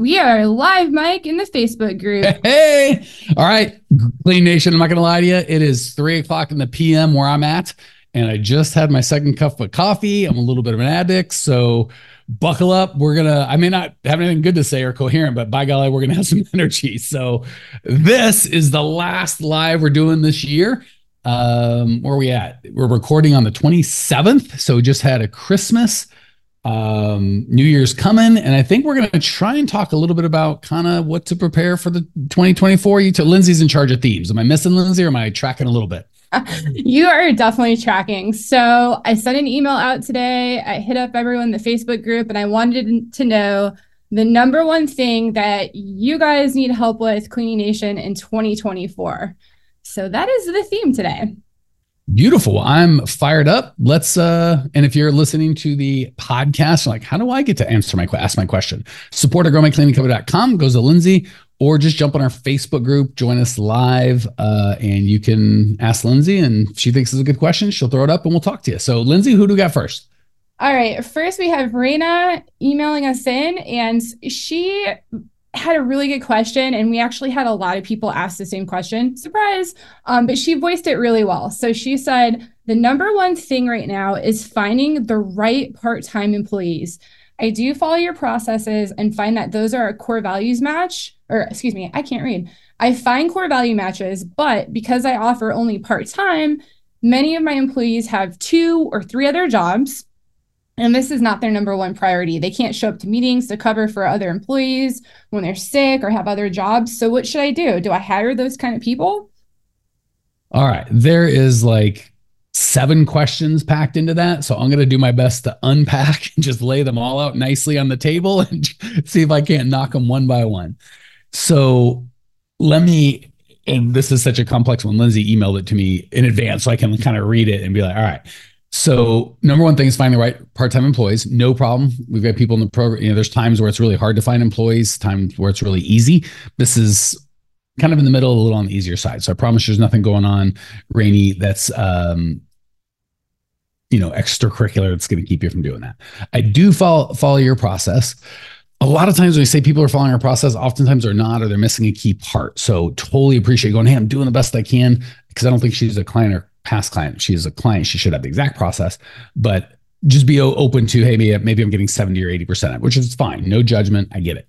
We are live, Mike, in the Facebook group. Hey, all right, Clean Nation. I'm not gonna lie to you. It is three o'clock in the PM where I'm at, and I just had my second cup of coffee. I'm a little bit of an addict, so buckle up. We're gonna. I may not have anything good to say or coherent, but by golly, we're gonna have some energy. So this is the last live we're doing this year. Um, where we at? We're recording on the 27th, so just had a Christmas um, New Year's coming, and I think we're going to try and talk a little bit about kind of what to prepare for the 2024. You, t- Lindsay's in charge of themes. Am I missing Lindsay, or am I tracking a little bit? You are definitely tracking. So I sent an email out today. I hit up everyone in the Facebook group, and I wanted to know the number one thing that you guys need help with Cleaning Nation in 2024. So that is the theme today. Beautiful. I'm fired up. Let's uh and if you're listening to the podcast, like, how do I get to answer my ask my question? Support at growmycleaningcompany.com, goes to Lindsay, or just jump on our Facebook group, join us live, uh, and you can ask Lindsay, and if she thinks it's a good question, she'll throw it up and we'll talk to you. So, Lindsay, who do we got first? All right. First, we have Raina emailing us in, and she had a really good question and we actually had a lot of people ask the same question. Surprise. Um, but she voiced it really well. So she said the number one thing right now is finding the right part-time employees. I do follow your processes and find that those are a core values match or excuse me i can't read. I find core value matches but because i offer only part-time many of my employees have two or three other jobs and this is not their number one priority. They can't show up to meetings to cover for other employees when they're sick or have other jobs. So, what should I do? Do I hire those kind of people? All right. There is like seven questions packed into that. So, I'm going to do my best to unpack and just lay them all out nicely on the table and see if I can't knock them one by one. So, let me, and this is such a complex one. Lindsay emailed it to me in advance so I can kind of read it and be like, all right so number one thing is find the right part-time employees. No problem. We've got people in the program. You know, there's times where it's really hard to find employees, times where it's really easy. This is kind of in the middle, a little on the easier side. So I promise there's nothing going on, Rainy, that's um, you know, extracurricular that's going to keep you from doing that. I do follow follow your process. A lot of times when we say people are following our process, oftentimes they're not, or they're missing a key part. So totally appreciate going, hey, I'm doing the best I can because I don't think she's a client or past client. She is a client. She should have the exact process, but just be open to, hey, maybe, maybe I'm getting 70 or 80%, which is fine. No judgment. I get it.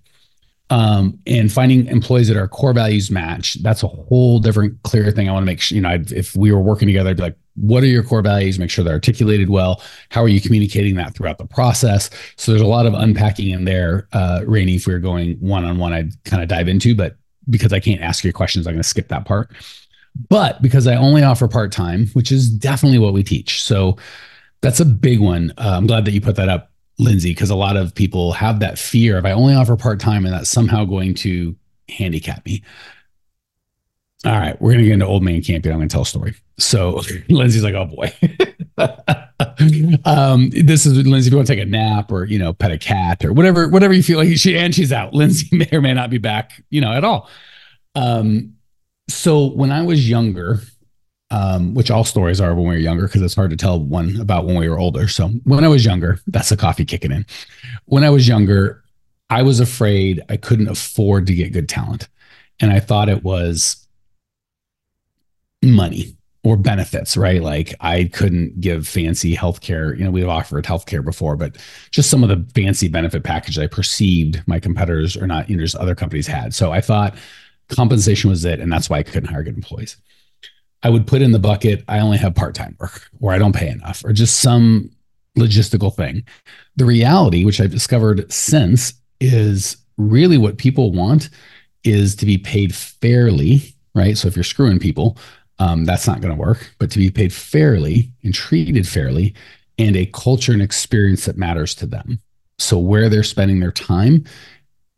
Um, and finding employees that our core values match, that's a whole different, clear thing. I want to make sure, you know, I'd, if we were working together, I'd be like, what are your core values? Make sure they're articulated well. How are you communicating that throughout the process? So there's a lot of unpacking in there, uh, Rainy, if we were going one on one, I'd kind of dive into, but because I can't ask your questions, I'm going to skip that part. But because I only offer part time, which is definitely what we teach. So that's a big one. Uh, I'm glad that you put that up, Lindsay, because a lot of people have that fear if I only offer part time and that's somehow going to handicap me. All right, we're going to get into old man Campion. I'm going to tell a story. So Lindsay's like, oh boy. um, this is Lindsay. If you want to take a nap or you know pet a cat or whatever, whatever you feel like, she and she's out. Lindsay may or may not be back, you know, at all. Um, so when I was younger, um, which all stories are when we were younger because it's hard to tell one about when we were older. So when I was younger, that's the coffee kicking in. When I was younger, I was afraid I couldn't afford to get good talent. And I thought it was money or benefits, right? Like I couldn't give fancy healthcare. You know, we've offered healthcare before, but just some of the fancy benefit package I perceived my competitors or not, you know, just other companies had. So I thought compensation was it. And that's why I couldn't hire good employees. I would put in the bucket, I only have part time work or I don't pay enough or just some logistical thing. The reality, which I've discovered since, is really what people want is to be paid fairly, right? So if you're screwing people, um, that's not going to work, but to be paid fairly and treated fairly and a culture and experience that matters to them. So where they're spending their time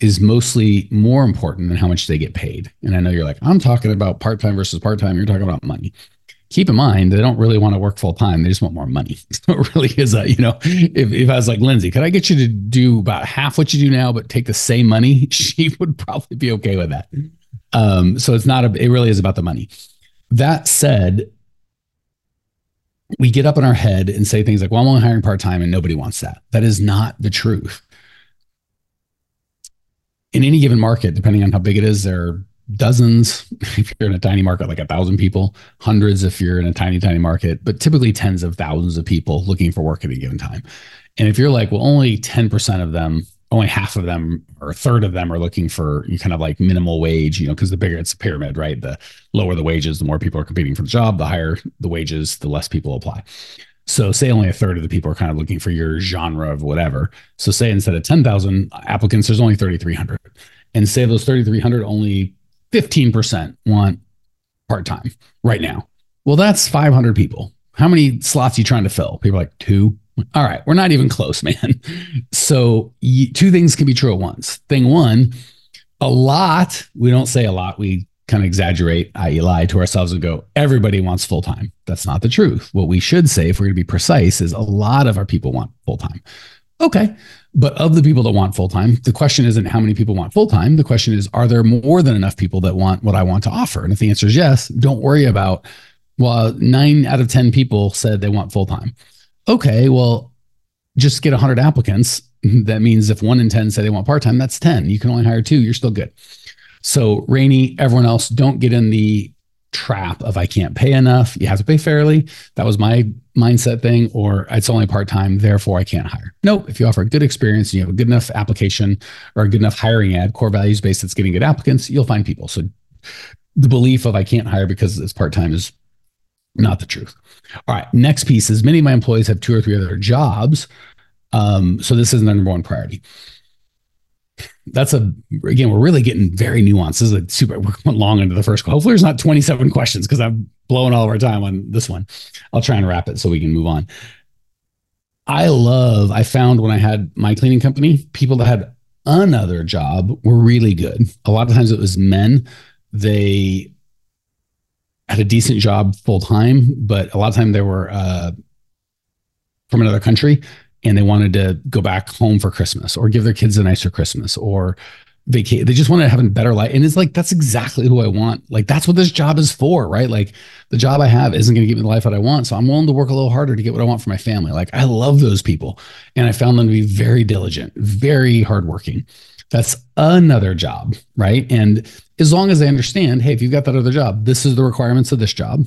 is mostly more important than how much they get paid. And I know you're like, I'm talking about part time versus part time. You're talking about money. Keep in mind, they don't really want to work full time. They just want more money. So it really is a, you know, if, if I was like, Lindsay, could I get you to do about half what you do now, but take the same money? She would probably be okay with that. Um, so it's not a, it really is about the money. That said, we get up in our head and say things like, well, I'm only hiring part time and nobody wants that. That is not the truth in any given market, depending on how big it is, there are dozens if you're in a tiny market, like a thousand people, hundreds if you're in a tiny, tiny market, but typically tens of thousands of people looking for work at a given time. And if you're like, well, only 10% of them, only half of them or a third of them are looking for kind of like minimal wage, you know, because the bigger it's a pyramid, right? The lower the wages, the more people are competing for the job, the higher the wages, the less people apply. So say only a third of the people are kind of looking for your genre of whatever. So say instead of 10,000 applicants, there's only 3,300. And say those 3,300, only 15% want part-time right now. Well, that's 500 people. How many slots you trying to fill? People like two. All right, we're not even close, man. So two things can be true at once. Thing one, a lot, we don't say a lot, we kind of exaggerate, i.e., lie to ourselves and go, everybody wants full time. That's not the truth. What we should say, if we're going to be precise, is a lot of our people want full time. Okay. But of the people that want full time, the question isn't how many people want full time. The question is, are there more than enough people that want what I want to offer? And if the answer is yes, don't worry about, well, nine out of 10 people said they want full time. Okay. Well, just get 100 applicants. That means if one in 10 say they want part time, that's 10. You can only hire two. You're still good. So, Rainy, everyone else, don't get in the trap of I can't pay enough. You have to pay fairly. That was my mindset thing, or it's only part time, therefore I can't hire. Nope. If you offer a good experience and you have a good enough application or a good enough hiring ad, core values based that's getting good applicants, you'll find people. So, the belief of I can't hire because it's part time is not the truth. All right. Next piece is many of my employees have two or three other jobs. Um, so, this isn't their number one priority that's a again we're really getting very nuanced. This is a super we're going long into the first hopefully there's not 27 questions because i'm blowing all of our time on this one. I'll try and wrap it so we can move on. I love i found when i had my cleaning company people that had another job were really good. A lot of times it was men. They had a decent job full time but a lot of time they were uh, from another country and they wanted to go back home for Christmas or give their kids a nicer Christmas or vacate. They just wanted to have a better life. And it's like, that's exactly who I want. Like, that's what this job is for, right? Like, the job I have isn't going to give me the life that I want. So I'm willing to work a little harder to get what I want for my family. Like, I love those people. And I found them to be very diligent, very hardworking. That's another job, right? And as long as they understand, hey, if you've got that other job, this is the requirements of this job.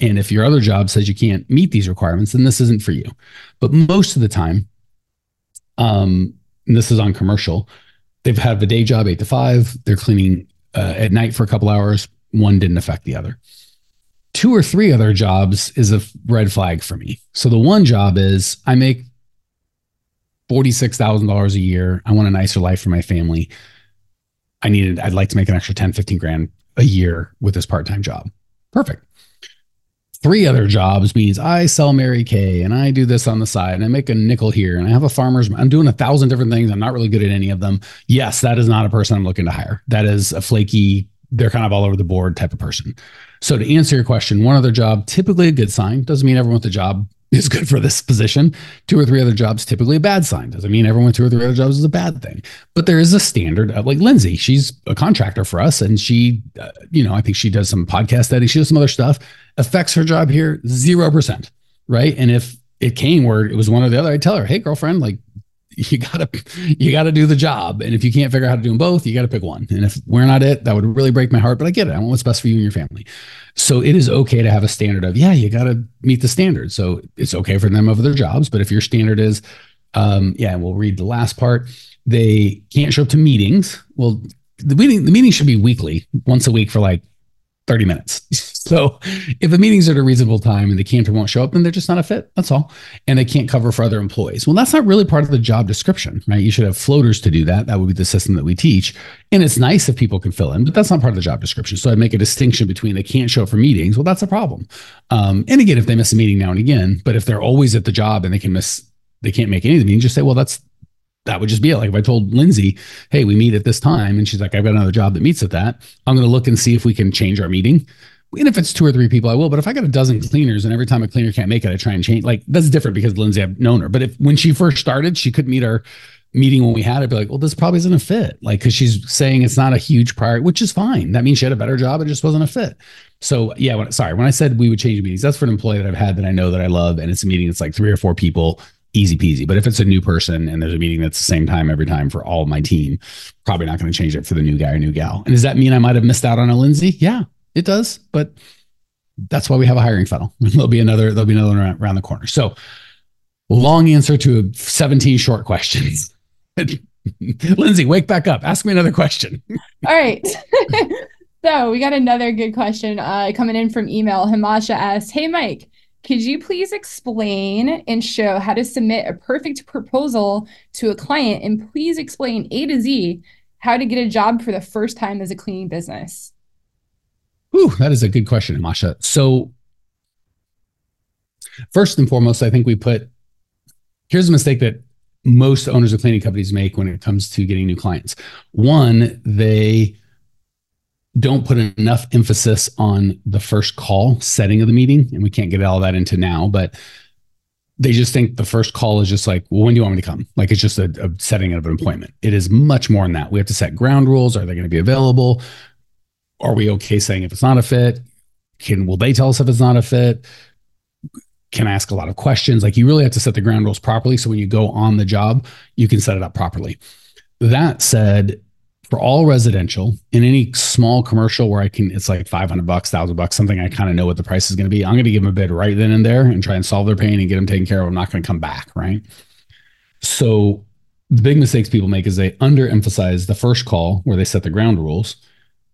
And if your other job says you can't meet these requirements, then this isn't for you. But most of the time, um, this is on commercial, they've had the day job eight to five. They're cleaning uh, at night for a couple hours. One didn't affect the other. Two or three other jobs is a red flag for me. So the one job is I make $46,000 a year. I want a nicer life for my family. I needed, I'd like to make an extra 10, 15 grand a year with this part time job. Perfect three other jobs means I sell Mary Kay and I do this on the side and I make a nickel here and I have a farmer's. I'm doing a thousand different things. I'm not really good at any of them. Yes, that is not a person I'm looking to hire. That is a flaky, they're kind of all over the board type of person. So to answer your question, one other job, typically a good sign, doesn't mean everyone with the job is good for this position. Two or three other jobs, typically a bad sign. Doesn't mean everyone two or three other jobs is a bad thing. But there is a standard of like Lindsay, she's a contractor for us and she, uh, you know, I think she does some podcast editing, she does some other stuff affects her job here 0%. Right. And if it came where it was one or the other, I'd tell her, hey, girlfriend, like you gotta you gotta do the job. And if you can't figure out how to do them both, you gotta pick one. And if we're not it, that would really break my heart. But I get it. I want what's best for you and your family. So it is okay to have a standard of, yeah, you gotta meet the standard. So it's okay for them over their jobs. But if your standard is, um, yeah, we'll read the last part. They can't show up to meetings. Well, the meeting the meeting should be weekly, once a week for like 30 minutes. So if the meetings are at a reasonable time and the cantor won't show up, then they're just not a fit. That's all. And they can't cover for other employees. Well, that's not really part of the job description, right? You should have floaters to do that. That would be the system that we teach. And it's nice if people can fill in, but that's not part of the job description. So I'd make a distinction between they can't show up for meetings. Well, that's a problem. Um, and again, if they miss a meeting now and again, but if they're always at the job and they can miss, they can't make any of the meetings, just say, well, that's that would just be it. Like if I told Lindsay, hey, we meet at this time, and she's like, I've got another job that meets at that, I'm going to look and see if we can change our meeting. And if it's two or three people, I will. But if I got a dozen cleaners and every time a cleaner can't make it, I try and change. Like that's different because Lindsay, I've known her. But if when she first started, she couldn't meet our meeting when we had, I'd be like, well, this probably isn't a fit. Like, cause she's saying it's not a huge priority, which is fine. That means she had a better job. It just wasn't a fit. So yeah, when, sorry, when I said we would change meetings, that's for an employee that I've had that I know that I love. And it's a meeting that's like three or four people, easy peasy. But if it's a new person and there's a meeting that's the same time every time for all my team, probably not going to change it for the new guy or new gal. And does that mean I might have missed out on a Lindsay? Yeah, it does. But that's why we have a hiring funnel. there'll be another, there'll be another one around the corner. So long answer to 17 short questions. Lindsay, wake back up. Ask me another question. All right. so we got another good question uh, coming in from email. Himasha asks, Hey, Mike, could you please explain and show how to submit a perfect proposal to a client? And please explain A to Z how to get a job for the first time as a cleaning business. Ooh, that is a good question, Himasha. So, first and foremost, I think we put here's a mistake that most owners of cleaning companies make when it comes to getting new clients. One, they don't put enough emphasis on the first call setting of the meeting. And we can't get all that into now, but they just think the first call is just like, well, when do you want me to come? Like it's just a, a setting of an appointment. It is much more than that. We have to set ground rules. Are they going to be available? Are we okay saying if it's not a fit? Can will they tell us if it's not a fit? can ask a lot of questions. Like you really have to set the ground rules properly. So when you go on the job, you can set it up properly. That said, for all residential in any small commercial where I can, it's like 500 bucks, thousand bucks, something I kind of know what the price is going to be. I'm going to give them a bid right then and there and try and solve their pain and get them taken care of. I'm not going to come back. Right. So the big mistakes people make is they underemphasize the first call where they set the ground rules.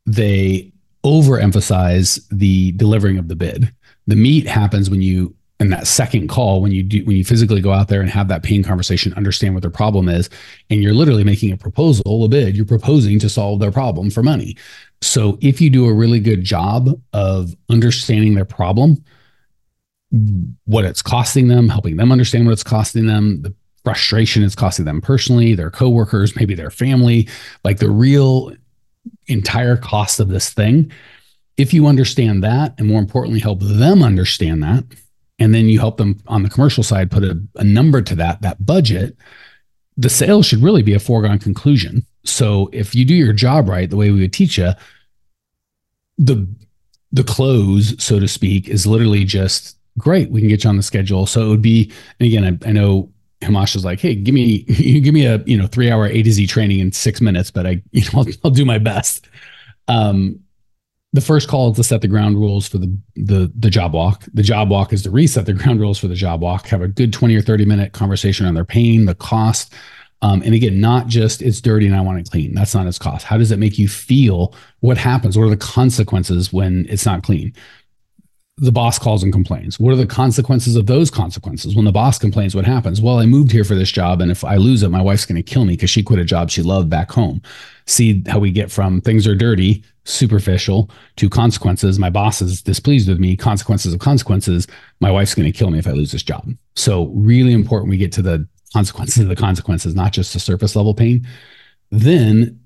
They overemphasize the delivering of the bid. The meat happens when you and that second call when you do when you physically go out there and have that pain conversation understand what their problem is and you're literally making a proposal a bid you're proposing to solve their problem for money. So if you do a really good job of understanding their problem what it's costing them helping them understand what it's costing them the frustration it's costing them personally their coworkers maybe their family like the real entire cost of this thing if you understand that and more importantly help them understand that and then you help them on the commercial side put a, a number to that that budget the sale should really be a foregone conclusion so if you do your job right the way we would teach you the the close so to speak is literally just great we can get you on the schedule so it would be and again i, I know Himash is like, hey, give me give me a you know three hour A to Z training in six minutes, but I you know I'll, I'll do my best. Um, the first call is to set the ground rules for the, the the job walk. The job walk is to reset the ground rules for the job walk. Have a good twenty or thirty minute conversation on their pain, the cost, um, and again, not just it's dirty and I want it clean. That's not its cost. How does it make you feel? What happens? What are the consequences when it's not clean? The boss calls and complains. What are the consequences of those consequences? When the boss complains, what happens? Well, I moved here for this job, and if I lose it, my wife's going to kill me because she quit a job she loved back home. See how we get from things are dirty, superficial, to consequences. My boss is displeased with me, consequences of consequences. My wife's going to kill me if I lose this job. So, really important we get to the consequences of the consequences, not just the surface level pain. Then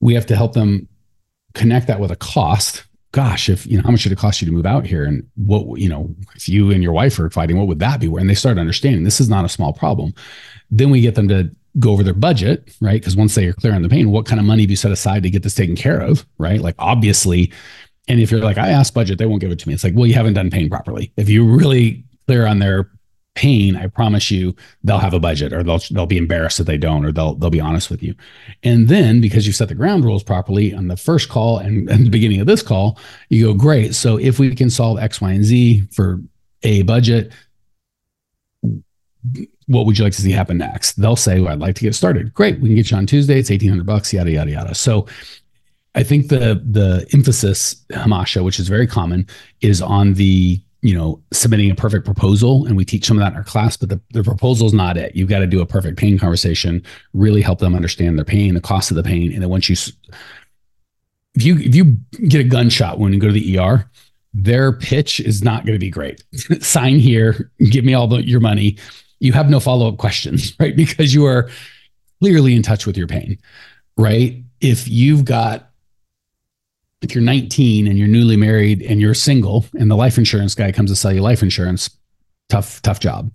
we have to help them connect that with a cost gosh, if you know how much should it cost you to move out here, and what you know, if you and your wife are fighting, what would that be? Where and they start understanding this is not a small problem. Then we get them to go over their budget, right? Because once they are clear on the pain, what kind of money do you set aside to get this taken care of, right? Like obviously, and if you're like, I asked budget, they won't give it to me. It's like, well, you haven't done pain properly. If you really clear on their pain, I promise you they'll have a budget or they'll they'll be embarrassed if they don't or they'll they'll be honest with you. And then because you set the ground rules properly on the first call and, and the beginning of this call, you go, great. So if we can solve X, Y, and Z for a budget, what would you like to see happen next? They'll say, well, I'd like to get started. Great. We can get you on Tuesday. It's 1800 bucks, yada, yada, yada. So I think the the emphasis, Hamasha, which is very common, is on the you know, submitting a perfect proposal. And we teach some of that in our class, but the, the proposal is not it. You've got to do a perfect pain conversation, really help them understand their pain, the cost of the pain. And then once you, if you, if you get a gunshot when you go to the ER, their pitch is not going to be great. Sign here, give me all the, your money. You have no follow up questions, right? Because you are clearly in touch with your pain, right? If you've got, if you're 19 and you're newly married and you're single and the life insurance guy comes to sell you life insurance, tough, tough job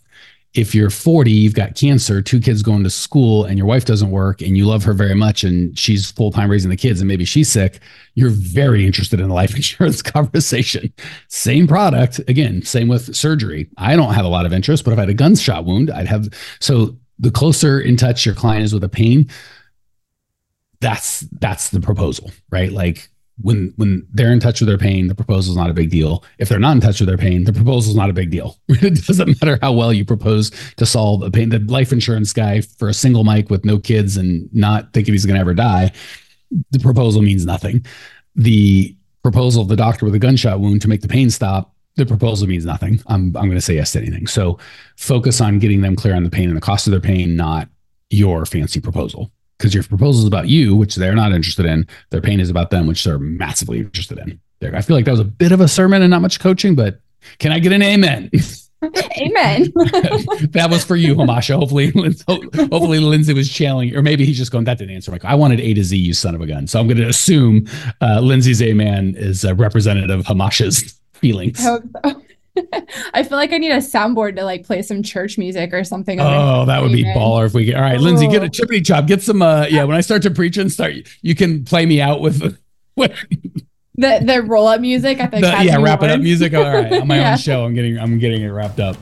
if you're 40, you've got cancer, two kids going to school, and your wife doesn't work, and you love her very much, and she's full time raising the kids, and maybe she's sick, you're very interested in the life insurance conversation. Same product. Again, same with surgery. I don't have a lot of interest, but if I had a gunshot wound, I'd have. So the closer in touch your client is with a pain, that's that's the proposal, right? Like when when they're in touch with their pain, the proposal is not a big deal. If they're not in touch with their pain, the proposal is not a big deal. it doesn't matter how well you propose to solve a pain. The life insurance guy for a single Mike with no kids and not thinking he's going to ever die, the proposal means nothing. The proposal of the doctor with a gunshot wound to make the pain stop, the proposal means nothing. I'm I'm going to say yes to anything. So focus on getting them clear on the pain and the cost of their pain, not your fancy proposal because your proposal is about you, which they're not interested in. Their pain is about them, which they're massively interested in. I feel like that was a bit of a sermon and not much coaching, but can I get an amen? Amen. that was for you, Hamasha. Hopefully, hopefully Lindsay was channeling, or maybe he's just going, that didn't answer. Like, I wanted A to Z, you son of a gun. So I'm going to assume uh, Lindsay's amen is a representative of Hamasha's feelings. So. I feel like I need a soundboard to like play some church music or something. Oh, that would be baller if we get. All right, Lindsay, get a chippity chop. Get some. Uh, yeah, when I start to preach and start, you can play me out with. with the the roll up music. I think. Yeah, wrap it up music. All right, on my yeah. own show, I'm getting I'm getting it wrapped up.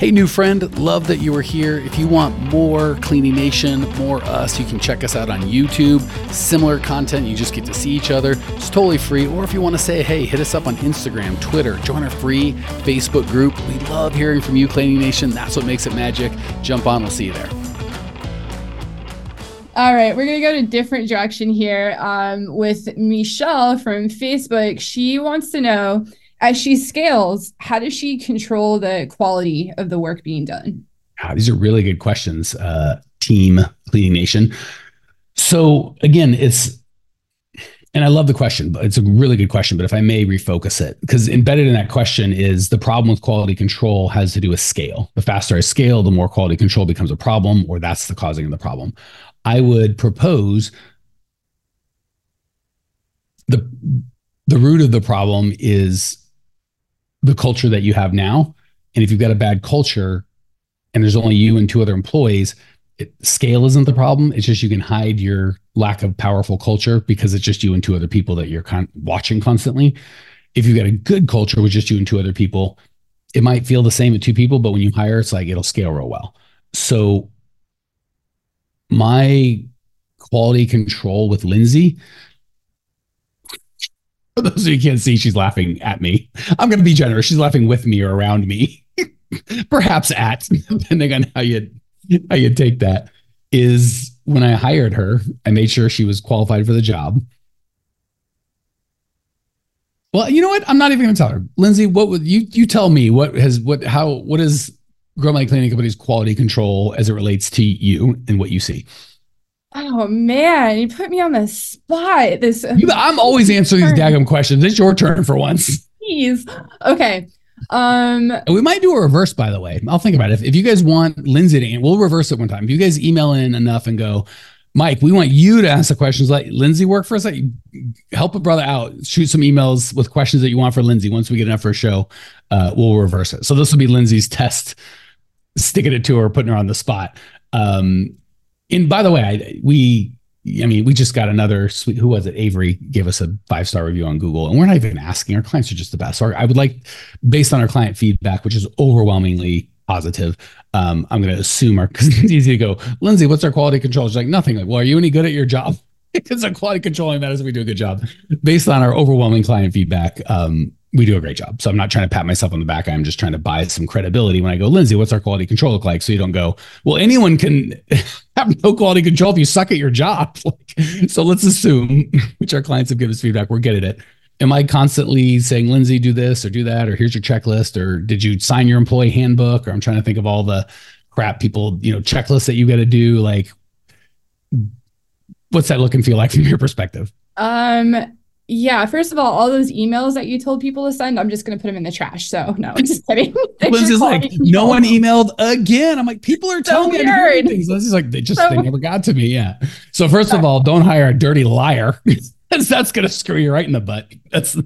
Hey, new friend, love that you were here. If you want more Cleaning Nation, more us, you can check us out on YouTube. Similar content, you just get to see each other. It's totally free. Or if you want to say, hey, hit us up on Instagram, Twitter, join our free Facebook group. We love hearing from you, Cleaning Nation. That's what makes it magic. Jump on, we'll see you there. All right, we're gonna go to a different direction here um, with Michelle from Facebook. She wants to know as she scales, how does she control the quality of the work being done? Wow, these are really good questions, uh, team cleaning nation. So again, it's and I love the question, but it's a really good question. But if I may refocus it, because embedded in that question is the problem with quality control has to do with scale. The faster I scale, the more quality control becomes a problem, or that's the causing of the problem. I would propose the the root of the problem is the culture that you have now. And if you've got a bad culture and there's only you and two other employees, it, scale isn't the problem. It's just you can hide your lack of powerful culture because it's just you and two other people that you're con- watching constantly. If you've got a good culture with just you and two other people, it might feel the same with two people, but when you hire, it's like it'll scale real well. So my quality control with Lindsay for those of you can't see, she's laughing at me. I'm going to be generous. She's laughing with me or around me, perhaps at, depending on how you how you take that. Is when I hired her, I made sure she was qualified for the job. Well, you know what? I'm not even going to tell her, Lindsay. What would you you tell me? What has what how what is Grow My Cleaning Company's quality control as it relates to you and what you see? Oh man, you put me on the spot. This you, I'm always answering these daggum questions. It's your turn for once. Please. Okay. Um we might do a reverse, by the way. I'll think about it. If, if you guys want Lindsay to, we'll reverse it one time. If you guys email in enough and go, Mike, we want you to ask the questions. Let Lindsay work for us. Like, help a brother out. Shoot some emails with questions that you want for Lindsay. Once we get enough for a show, uh, we'll reverse it. So this will be Lindsay's test, sticking it to her, putting her on the spot. Um, and by the way, I, we, I mean, we just got another sweet, who was it? Avery gave us a five star review on Google, and we're not even asking. Our clients are just the best. So I would like, based on our client feedback, which is overwhelmingly positive, um, I'm going to assume our, because it's easy to go, Lindsay, what's our quality control? She's like, nothing. Like, well, are you any good at your job? because our quality controlling matters if we do a good job. Based on our overwhelming client feedback, um, we do a great job. So I'm not trying to pat myself on the back. I'm just trying to buy some credibility when I go, Lindsay, what's our quality control look like? So you don't go, well, anyone can have no quality control if you suck at your job. so let's assume, which our clients have given us feedback, we're good at it. Am I constantly saying, Lindsay, do this or do that, or here's your checklist, or did you sign your employee handbook? Or I'm trying to think of all the crap people, you know, checklists that you got to do. Like, what's that look and feel like from your perspective? Um, yeah, first of all, all those emails that you told people to send, I'm just going to put them in the trash. So no, I'm just kidding. Lindsay's like, no one emailed again. I'm like, people are telling so me do things. Lindsay's like, they just so, they never got to me. Yeah. So first of all, don't hire a dirty liar. that's, that's going to screw you right in the butt. That's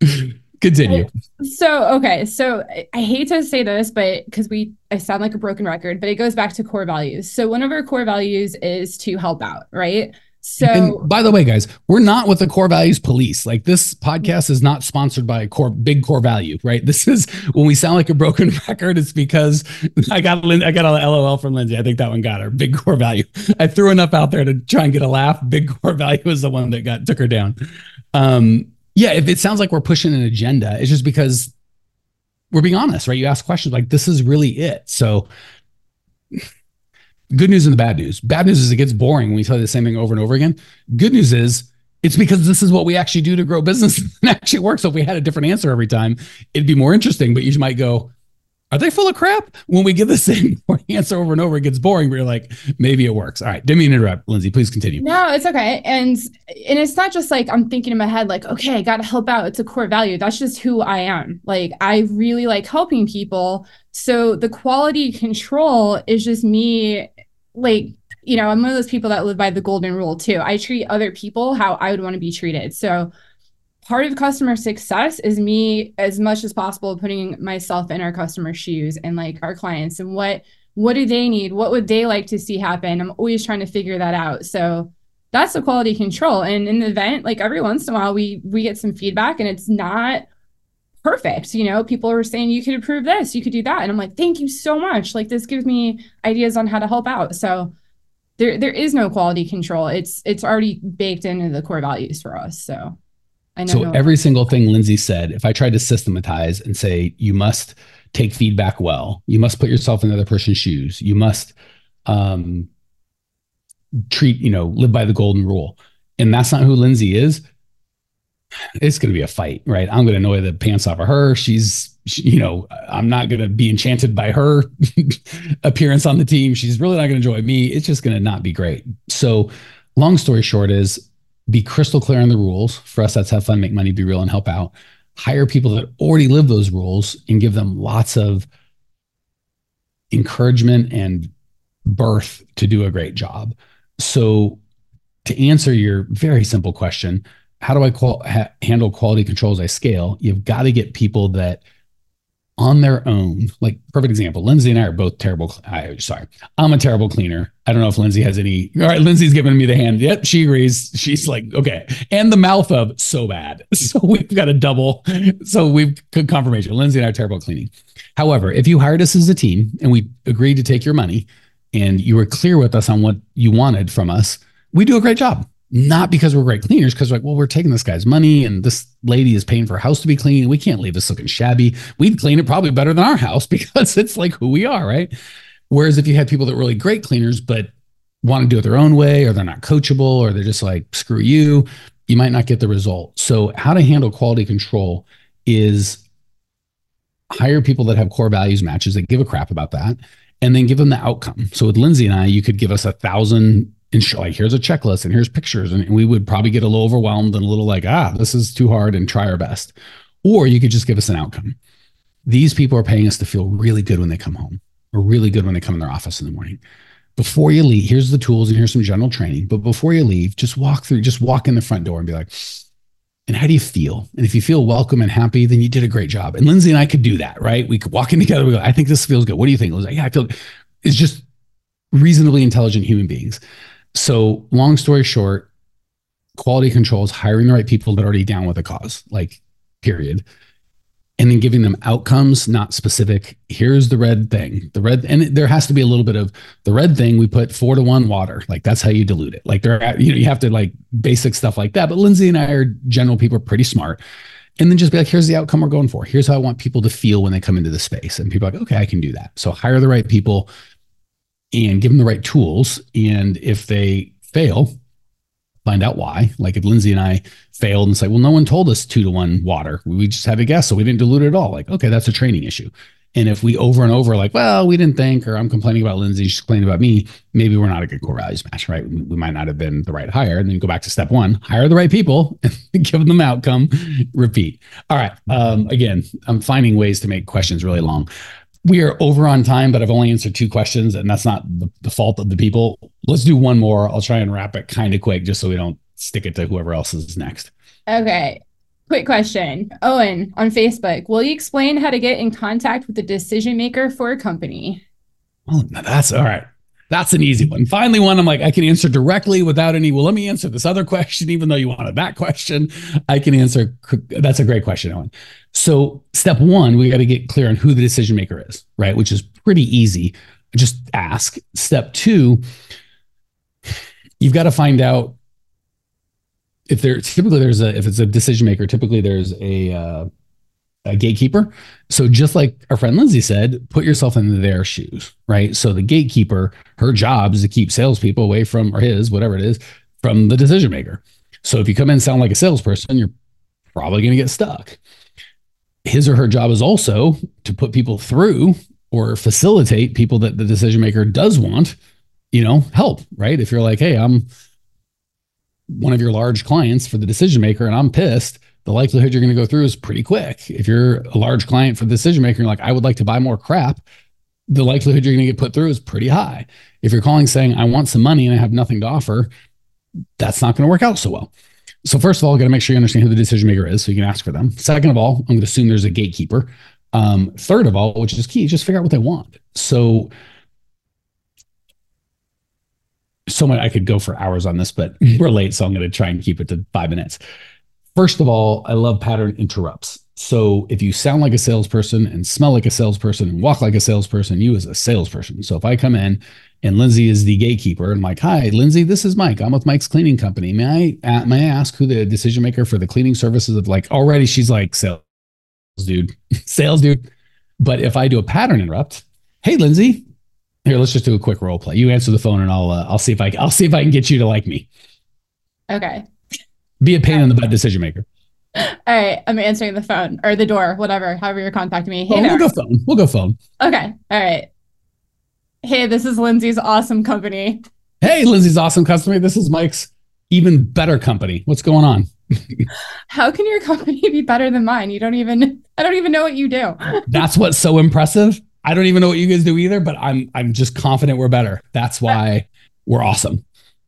continue. So okay, so I hate to say this, but because we I sound like a broken record, but it goes back to core values. So one of our core values is to help out, right? So, and by the way, guys, we're not with the core values police. Like this podcast is not sponsored by core big core value, right? This is when we sound like a broken record. It's because I got I got a LOL from Lindsay. I think that one got her big core value. I threw enough out there to try and get a laugh. Big core value was the one that got took her down. Um, yeah, if it sounds like we're pushing an agenda, it's just because we're being honest, right? You ask questions like this is really it. So good news and the bad news. Bad news is it gets boring when we tell you the same thing over and over again. Good news is it's because this is what we actually do to grow business and actually works. So if we had a different answer every time, it'd be more interesting. But you might go, are they full of crap? When we give the same answer over and over, it gets boring. But you're like, maybe it works. All right. Didn't mean to interrupt, Lindsay. Please continue. No, it's okay. And and it's not just like I'm thinking in my head, like, okay, I gotta help out. It's a core value. That's just who I am. Like I really like helping people. So the quality control is just me like you know i'm one of those people that live by the golden rule too. I treat other people how i would want to be treated. So part of customer success is me as much as possible putting myself in our customer shoes and like our clients and what what do they need? What would they like to see happen? I'm always trying to figure that out. So that's the quality control. And in the event like every once in a while we we get some feedback and it's not perfect. You know, people are saying you could improve this, you could do that. And I'm like, thank you so much. Like this gives me ideas on how to help out. So there there is no quality control. It's it's already baked into the core values for us. So I know. So every single thing Lindsay said, if I tried to systematize and say you must take feedback well, you must put yourself in the other person's shoes, you must um treat, you know, live by the golden rule. And that's not who Lindsay is it's going to be a fight, right? I'm going to annoy the pants off of her. She's, she, you know, I'm not going to be enchanted by her appearance on the team. She's really not going to enjoy me. It's just going to not be great. So, long story short is be crystal clear on the rules. For us, that's have fun, make money, be real, and help out. Hire people that already live those rules and give them lots of encouragement and birth to do a great job. So, to answer your very simple question, how do I qual- ha- handle quality control as I scale? You've got to get people that on their own, like perfect example, Lindsay and I are both terrible. I sorry, I'm a terrible cleaner. I don't know if Lindsay has any. All right, Lindsay's giving me the hand. Yep, she agrees. She's like, okay, and the mouth of so bad. So we've got a double. So we've confirmation. Lindsay and I are terrible cleaning. However, if you hired us as a team and we agreed to take your money and you were clear with us on what you wanted from us, we do a great job not because we're great cleaners, because like, well, we're taking this guy's money and this lady is paying for a house to be clean. We can't leave this looking shabby. We'd clean it probably better than our house because it's like who we are, right? Whereas if you had people that were really great cleaners, but want to do it their own way, or they're not coachable, or they're just like, screw you, you might not get the result. So, how to handle quality control is hire people that have core values matches that give a crap about that and then give them the outcome. So with Lindsay and I, you could give us a thousand and show like here's a checklist and here's pictures and we would probably get a little overwhelmed and a little like ah this is too hard and try our best or you could just give us an outcome these people are paying us to feel really good when they come home or really good when they come in their office in the morning before you leave here's the tools and here's some general training but before you leave just walk through just walk in the front door and be like and how do you feel? And if you feel welcome and happy, then you did a great job. And Lindsay and I could do that, right? We could walk in together. We go, I think this feels good. What do you think? It was like, yeah, I feel it's just reasonably intelligent human beings. So, long story short, quality control is hiring the right people that are already down with the cause, like, period. And then giving them outcomes, not specific. Here's the red thing. The red, and there has to be a little bit of the red thing. We put four to one water. Like that's how you dilute it. Like there, are, you know, you have to like basic stuff like that. But Lindsay and I are general people, pretty smart. And then just be like, here's the outcome we're going for. Here's how I want people to feel when they come into the space. And people are like, okay, I can do that. So hire the right people and give them the right tools. And if they fail, find out why. Like if Lindsay and I failed and say, well, no one told us two to one water. We just had a guess. So we didn't dilute it at all. Like, okay, that's a training issue. And if we over and over, like, well, we didn't think, or I'm complaining about Lindsay, she's complaining about me, maybe we're not a good core values match, right? We might not have been the right hire. And then go back to step one, hire the right people, give them outcome, repeat. All right. Um, again, I'm finding ways to make questions really long. We are over on time, but I've only answered two questions, and that's not the, the fault of the people. Let's do one more. I'll try and wrap it kind of quick just so we don't stick it to whoever else is next. Okay. Quick question. Owen on Facebook, will you explain how to get in contact with the decision maker for a company? Oh, that's all right. That's an easy one. Finally, one I'm like, I can answer directly without any. Well, let me answer this other question, even though you wanted that question. I can answer. That's a great question, Owen. So, step one, we got to get clear on who the decision maker is, right? Which is pretty easy. Just ask. Step two, you've got to find out if there typically there's a if it's a decision maker, typically there's a uh, a gatekeeper. So just like our friend Lindsay said, put yourself in their shoes, right? So the gatekeeper, her job is to keep salespeople away from or his, whatever it is, from the decision maker. So if you come in and sound like a salesperson, you're probably going to get stuck. His or her job is also to put people through or facilitate people that the decision maker does want, you know, help, right? If you're like, hey, I'm one of your large clients for the decision maker and I'm pissed, the likelihood you're going to go through is pretty quick. If you're a large client for the decision maker, you're like, I would like to buy more crap, the likelihood you're going to get put through is pretty high. If you're calling saying, I want some money and I have nothing to offer, that's not going to work out so well. So, first of all, got to make sure you understand who the decision maker is so you can ask for them. Second of all, I'm going to assume there's a gatekeeper. Um, third of all, which is key, just figure out what they want. So, so much I could go for hours on this, but we're late, so I'm going to try and keep it to five minutes. First of all, I love pattern interrupts. So if you sound like a salesperson and smell like a salesperson and walk like a salesperson, you as a salesperson. So if I come in and Lindsay is the gatekeeper and I'm like, hi, Lindsay, this is Mike. I'm with Mike's cleaning company. May I uh, may I ask who the decision maker for the cleaning services of like already she's like sales dude, sales dude. But if I do a pattern interrupt, hey Lindsay, here, let's just do a quick role play. You answer the phone, and I'll uh, I'll see if I I'll see if I can get you to like me. Okay. Be a pain in the butt decision maker. All right, I'm answering the phone or the door, whatever, however you're contacting me. Hey, oh, we'll go phone. We'll go phone. Okay. All right. Hey, this is Lindsay's awesome company. Hey, Lindsay's awesome company. This is Mike's even better company. What's going on? How can your company be better than mine? You don't even I don't even know what you do. That's what's so impressive. I don't even know what you guys do either, but I'm I'm just confident we're better. That's why we're awesome.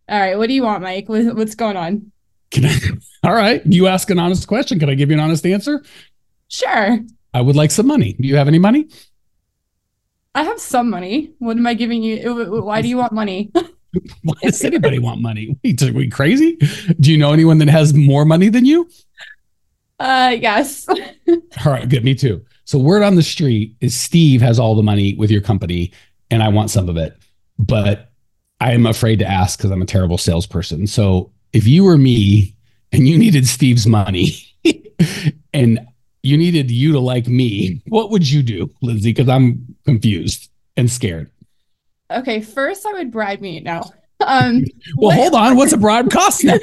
All right, what do you want, Mike? What's going on? Can I, all right, you ask an honest question. Can I give you an honest answer? Sure. I would like some money. Do you have any money? I have some money. What am I giving you? Why do you want money? Why does anybody want money? Are we crazy? Do you know anyone that has more money than you? Uh, yes. all right, good. Me too. So word on the street is Steve has all the money with your company and I want some of it. But I'm afraid to ask because I'm a terrible salesperson. So if you were me and you needed Steve's money and you needed you to like me, what would you do, Lindsay? Because I'm confused and scared. Okay, first I would bribe me. now. Um, well, what? hold on. What's a bribe cost now?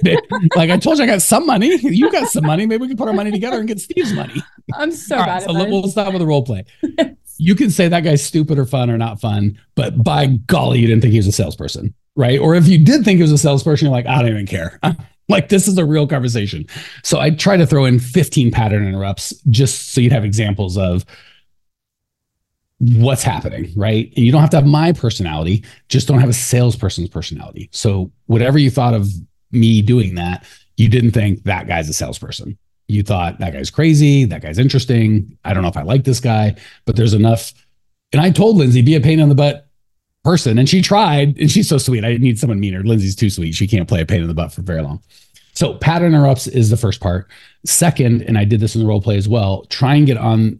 like I told you, I got some money. You got some money. Maybe we can put our money together and get Steve's money. I'm so All bad. Right, so we'll start with the role play. you can say that guy's stupid or fun or not fun, but by golly, you didn't think he was a salesperson, right? Or if you did think it was a salesperson, you're like, I don't even care. like this is a real conversation. So I try to throw in 15 pattern interrupts just so you'd have examples of what's happening, right? And you don't have to have my personality, just don't have a salesperson's personality. So whatever you thought of me doing that, you didn't think that guy's a salesperson. You thought that guy's crazy, that guy's interesting. I don't know if I like this guy, but there's enough. And I told Lindsay, be a pain in the butt person. And she tried, and she's so sweet. I need someone meaner. Lindsay's too sweet. She can't play a pain in the butt for very long. So pattern interrupts is the first part. Second, and I did this in the role play as well, try and get on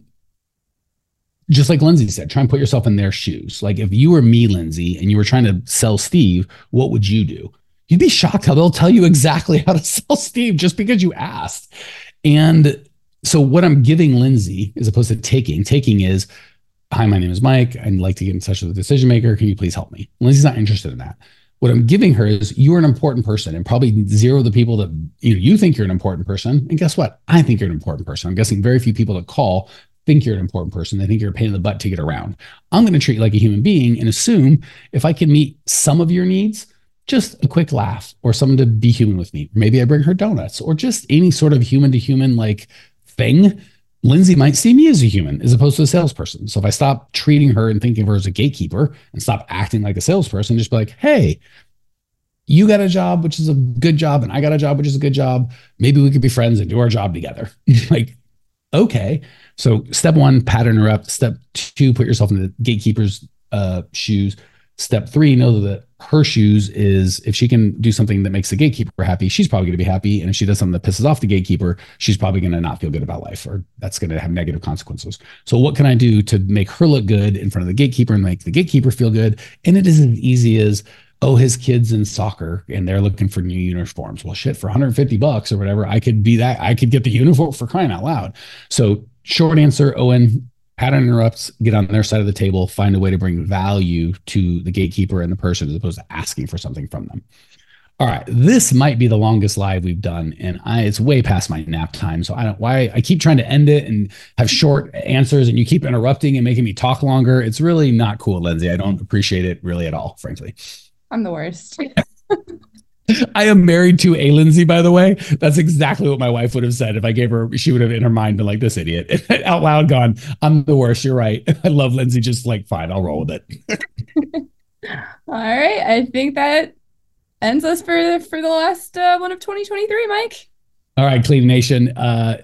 just like Lindsay said, try and put yourself in their shoes. Like if you were me, Lindsay, and you were trying to sell Steve, what would you do? You'd be shocked how they'll tell you exactly how to sell Steve just because you asked. And so what I'm giving Lindsay, as opposed to taking, taking is, hi, my name is Mike. I'd like to get in touch with the decision maker. Can you please help me? Lindsay's not interested in that. What I'm giving her is you're an important person, and probably zero of the people that you know you think you're an important person. And guess what? I think you're an important person. I'm guessing very few people that call think you're an important person. They think you're a pain in the butt to get around. I'm going to treat you like a human being and assume if I can meet some of your needs, just a quick laugh or someone to be human with me. Maybe I bring her donuts or just any sort of human to human like thing. Lindsay might see me as a human as opposed to a salesperson. So if I stop treating her and thinking of her as a gatekeeper and stop acting like a salesperson, just be like, hey, you got a job, which is a good job, and I got a job, which is a good job. Maybe we could be friends and do our job together. like, okay. So step one, pattern interrupt. Step two, put yourself in the gatekeeper's uh, shoes. Step three, know that her shoes is if she can do something that makes the gatekeeper happy, she's probably going to be happy. And if she does something that pisses off the gatekeeper, she's probably going to not feel good about life or that's going to have negative consequences. So, what can I do to make her look good in front of the gatekeeper and make the gatekeeper feel good? And it is as easy as, oh, his kid's in soccer and they're looking for new uniforms. Well, shit, for 150 bucks or whatever, I could be that. I could get the uniform for crying out loud. So, short answer, Owen, pattern interrupts, get on their side of the table, find a way to bring value to the gatekeeper and the person as opposed to asking for something from them. All right, this might be the longest live we've done, and I it's way past my nap time. So I don't why I keep trying to end it and have short answers, and you keep interrupting and making me talk longer. It's really not cool, Lindsay. I don't appreciate it really at all, frankly. I'm the worst. I am married to a Lindsay, by the way. That's exactly what my wife would have said if I gave her, she would have in her mind been like, this idiot out loud gone, I'm the worst. You're right. I love Lindsay. Just like, fine, I'll roll with it. All right. I think that ends us for, for the last uh, one of 2023, Mike. All right, Clean Nation. Uh,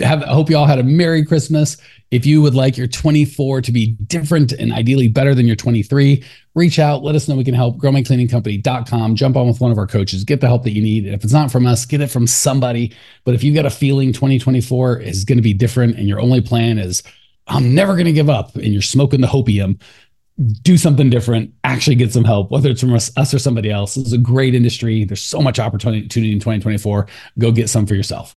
have, I hope you all had a Merry Christmas. If you would like your 24 to be different and ideally better than your 23, reach out. Let us know we can help. GrowMyCleaningCompany.com. Jump on with one of our coaches. Get the help that you need. And if it's not from us, get it from somebody. But if you've got a feeling 2024 is going to be different and your only plan is, I'm never going to give up, and you're smoking the hopium, do something different, actually get some help, whether it's from us, us or somebody else. This is a great industry. There's so much opportunity in 2024. Go get some for yourself.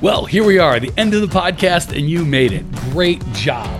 Well, here we are, the end of the podcast, and you made it. Great job.